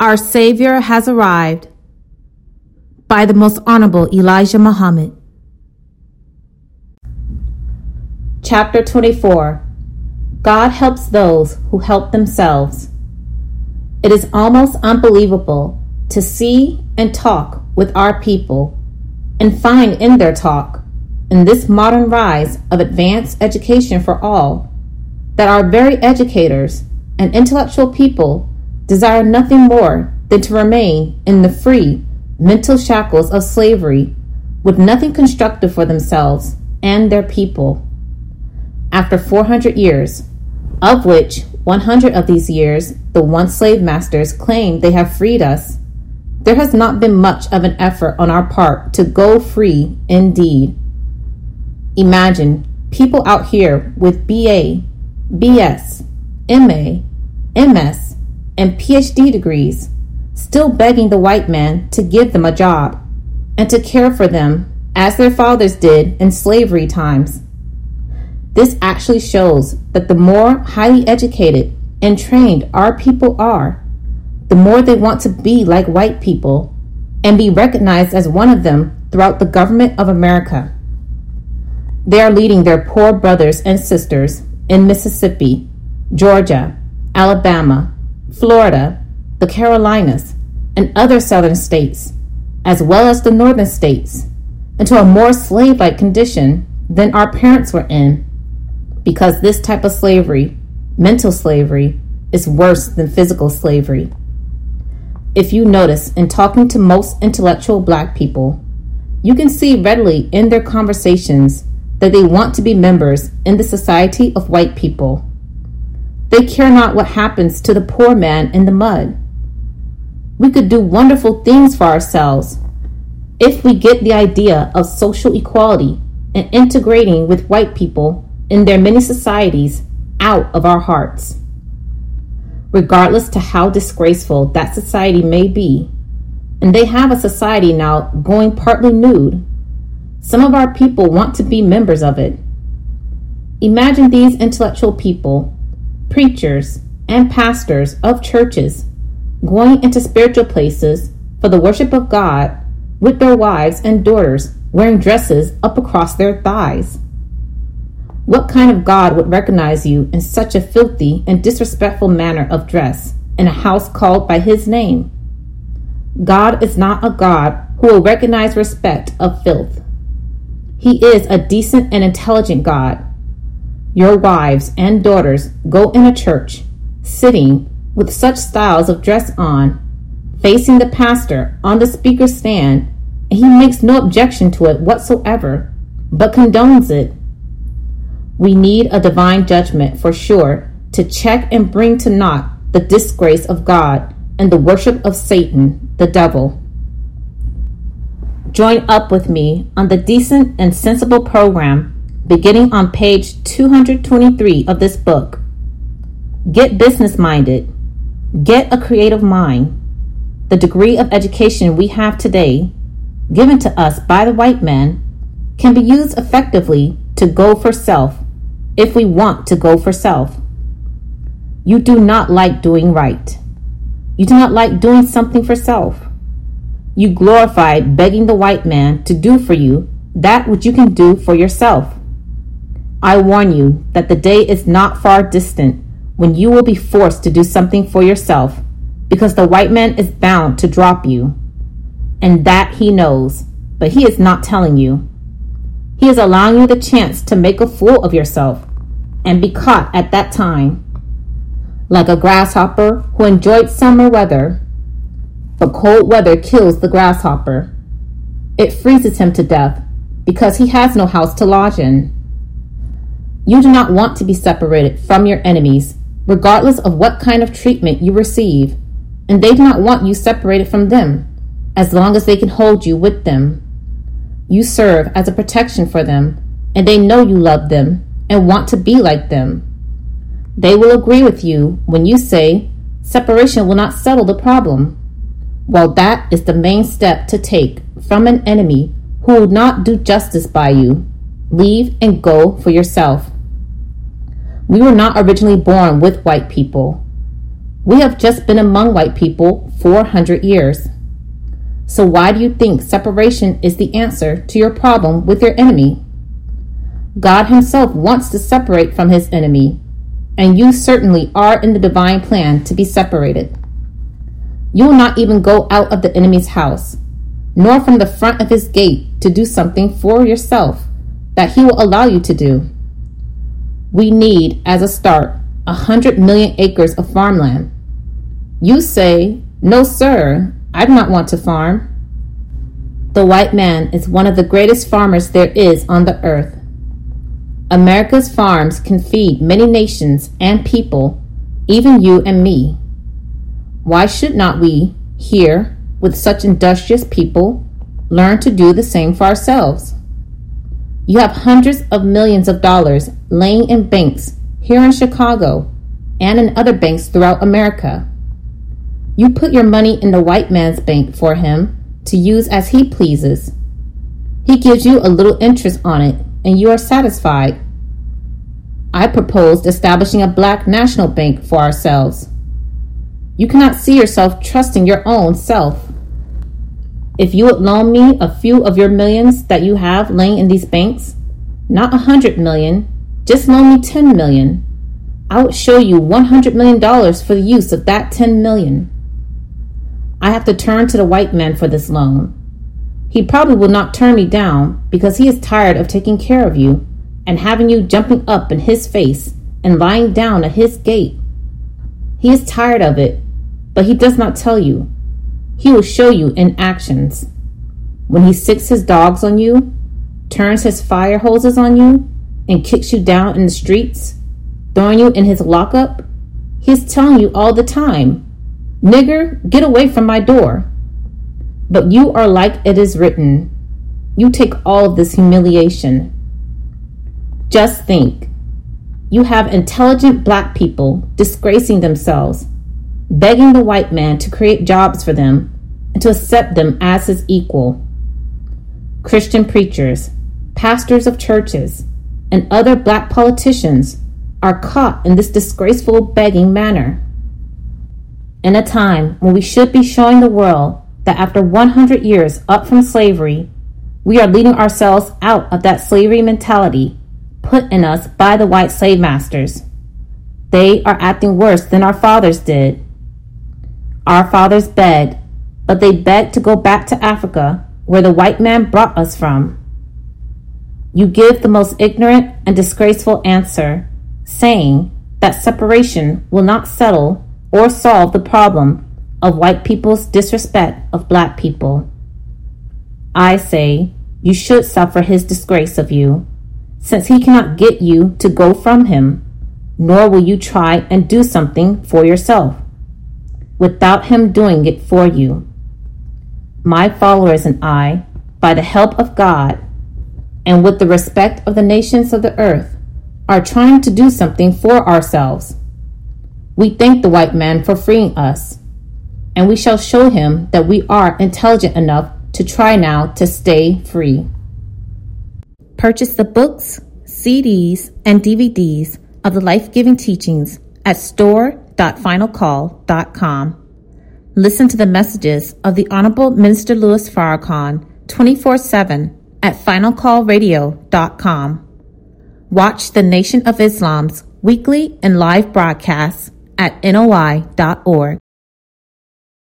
Our Savior has arrived by the Most Honorable Elijah Muhammad. Chapter 24 God helps those who help themselves. It is almost unbelievable to see and talk with our people and find in their talk, in this modern rise of advanced education for all, that our very educators and intellectual people desire nothing more than to remain in the free mental shackles of slavery with nothing constructive for themselves and their people. After 400 years, of which 100 of these years the once slave masters claim they have freed us, there has not been much of an effort on our part to go free indeed. Imagine people out here with BA, BS, MA, MS, and PhD degrees still begging the white man to give them a job and to care for them as their fathers did in slavery times. This actually shows that the more highly educated and trained our people are, the more they want to be like white people and be recognized as one of them throughout the government of America. They are leading their poor brothers and sisters in Mississippi, Georgia, Alabama, Florida, the Carolinas, and other southern states, as well as the northern states, into a more slave like condition than our parents were in because this type of slavery, mental slavery, is worse than physical slavery. If you notice in talking to most intellectual black people, you can see readily in their conversations that they want to be members in the society of white people. They care not what happens to the poor man in the mud. We could do wonderful things for ourselves if we get the idea of social equality and integrating with white people in their many societies out of our hearts. Regardless to how disgraceful that society may be, and they have a society now going partly nude, some of our people want to be members of it. Imagine these intellectual people, preachers, and pastors of churches going into spiritual places for the worship of God with their wives and daughters wearing dresses up across their thighs. What kind of God would recognize you in such a filthy and disrespectful manner of dress in a house called by his name? God is not a God who will recognize respect of filth. He is a decent and intelligent God. Your wives and daughters go in a church, sitting with such styles of dress on, facing the pastor on the speaker's stand, and he makes no objection to it whatsoever, but condones it we need a divine judgment for sure to check and bring to naught the disgrace of God and the worship of Satan, the devil. Join up with me on the decent and sensible program beginning on page 223 of this book. Get business minded. Get a creative mind. The degree of education we have today, given to us by the white man, can be used effectively to go for self if we want to go for self. You do not like doing right. You do not like doing something for self. You glorify begging the white man to do for you that which you can do for yourself. I warn you that the day is not far distant when you will be forced to do something for yourself because the white man is bound to drop you. And that he knows, but he is not telling you. He is allowing you the chance to make a fool of yourself and be caught at that time. Like a grasshopper who enjoyed summer weather, but cold weather kills the grasshopper. It freezes him to death because he has no house to lodge in. You do not want to be separated from your enemies, regardless of what kind of treatment you receive, and they do not want you separated from them, as long as they can hold you with them. You serve as a protection for them, and they know you love them and want to be like them. They will agree with you when you say separation will not settle the problem. While that is the main step to take from an enemy who will not do justice by you, leave and go for yourself. We were not originally born with white people. We have just been among white people 400 years. So, why do you think separation is the answer to your problem with your enemy? God Himself wants to separate from His enemy, and you certainly are in the divine plan to be separated. You will not even go out of the enemy's house, nor from the front of his gate to do something for yourself that he will allow you to do. We need, as a start, a hundred million acres of farmland. You say, No, sir, I do not want to farm. The white man is one of the greatest farmers there is on the earth. America's farms can feed many nations and people, even you and me. Why should not we, here, with such industrious people, learn to do the same for ourselves? You have hundreds of millions of dollars laying in banks here in Chicago and in other banks throughout America. You put your money in the white man's bank for him to use as he pleases. He gives you a little interest on it and you are satisfied. I proposed establishing a black national bank for ourselves. You cannot see yourself trusting your own self. If you would loan me a few of your millions that you have laying in these banks, not a hundred million, just loan me ten million. I would show you one hundred million dollars for the use of that ten million. I have to turn to the white man for this loan. He probably will not turn me down because he is tired of taking care of you and having you jumping up in his face and lying down at his gate. He is tired of it but he does not tell you. He will show you in actions. When he sicks his dogs on you, turns his fire hoses on you, and kicks you down in the streets, throwing you in his lockup, he is telling you all the time, Nigger, get away from my door. But you are like it is written. You take all this humiliation. Just think. You have intelligent black people disgracing themselves begging the white man to create jobs for them and to accept them as his equal. Christian preachers, pastors of churches, and other black politicians are caught in this disgraceful begging manner. In a time when we should be showing the world that after 100 years up from slavery, we are leading ourselves out of that slavery mentality put in us by the white slave masters. They are acting worse than our fathers did our fathers bed, but they begged to go back to Africa, where the white man brought us from. You give the most ignorant and disgraceful answer, saying that separation will not settle or solve the problem of white people's disrespect of black people. I say you should suffer his disgrace of you, since he cannot get you to go from him, nor will you try and do something for yourself without him doing it for you. My followers and I, by the help of God, and with the respect of the nations of the earth, are trying to do something for ourselves. We thank the white man for freeing us, and we shall show him that we are intelligent enough to try now to stay free. Purchase the books, CDs, and DVDs of the life giving teachings at store www.finalcall.com. Listen to the messages of the Honorable Minister Louis Farrakhan 24 7 at finalcallradio.com. Watch the Nation of Islam's weekly and live broadcasts at noi.org.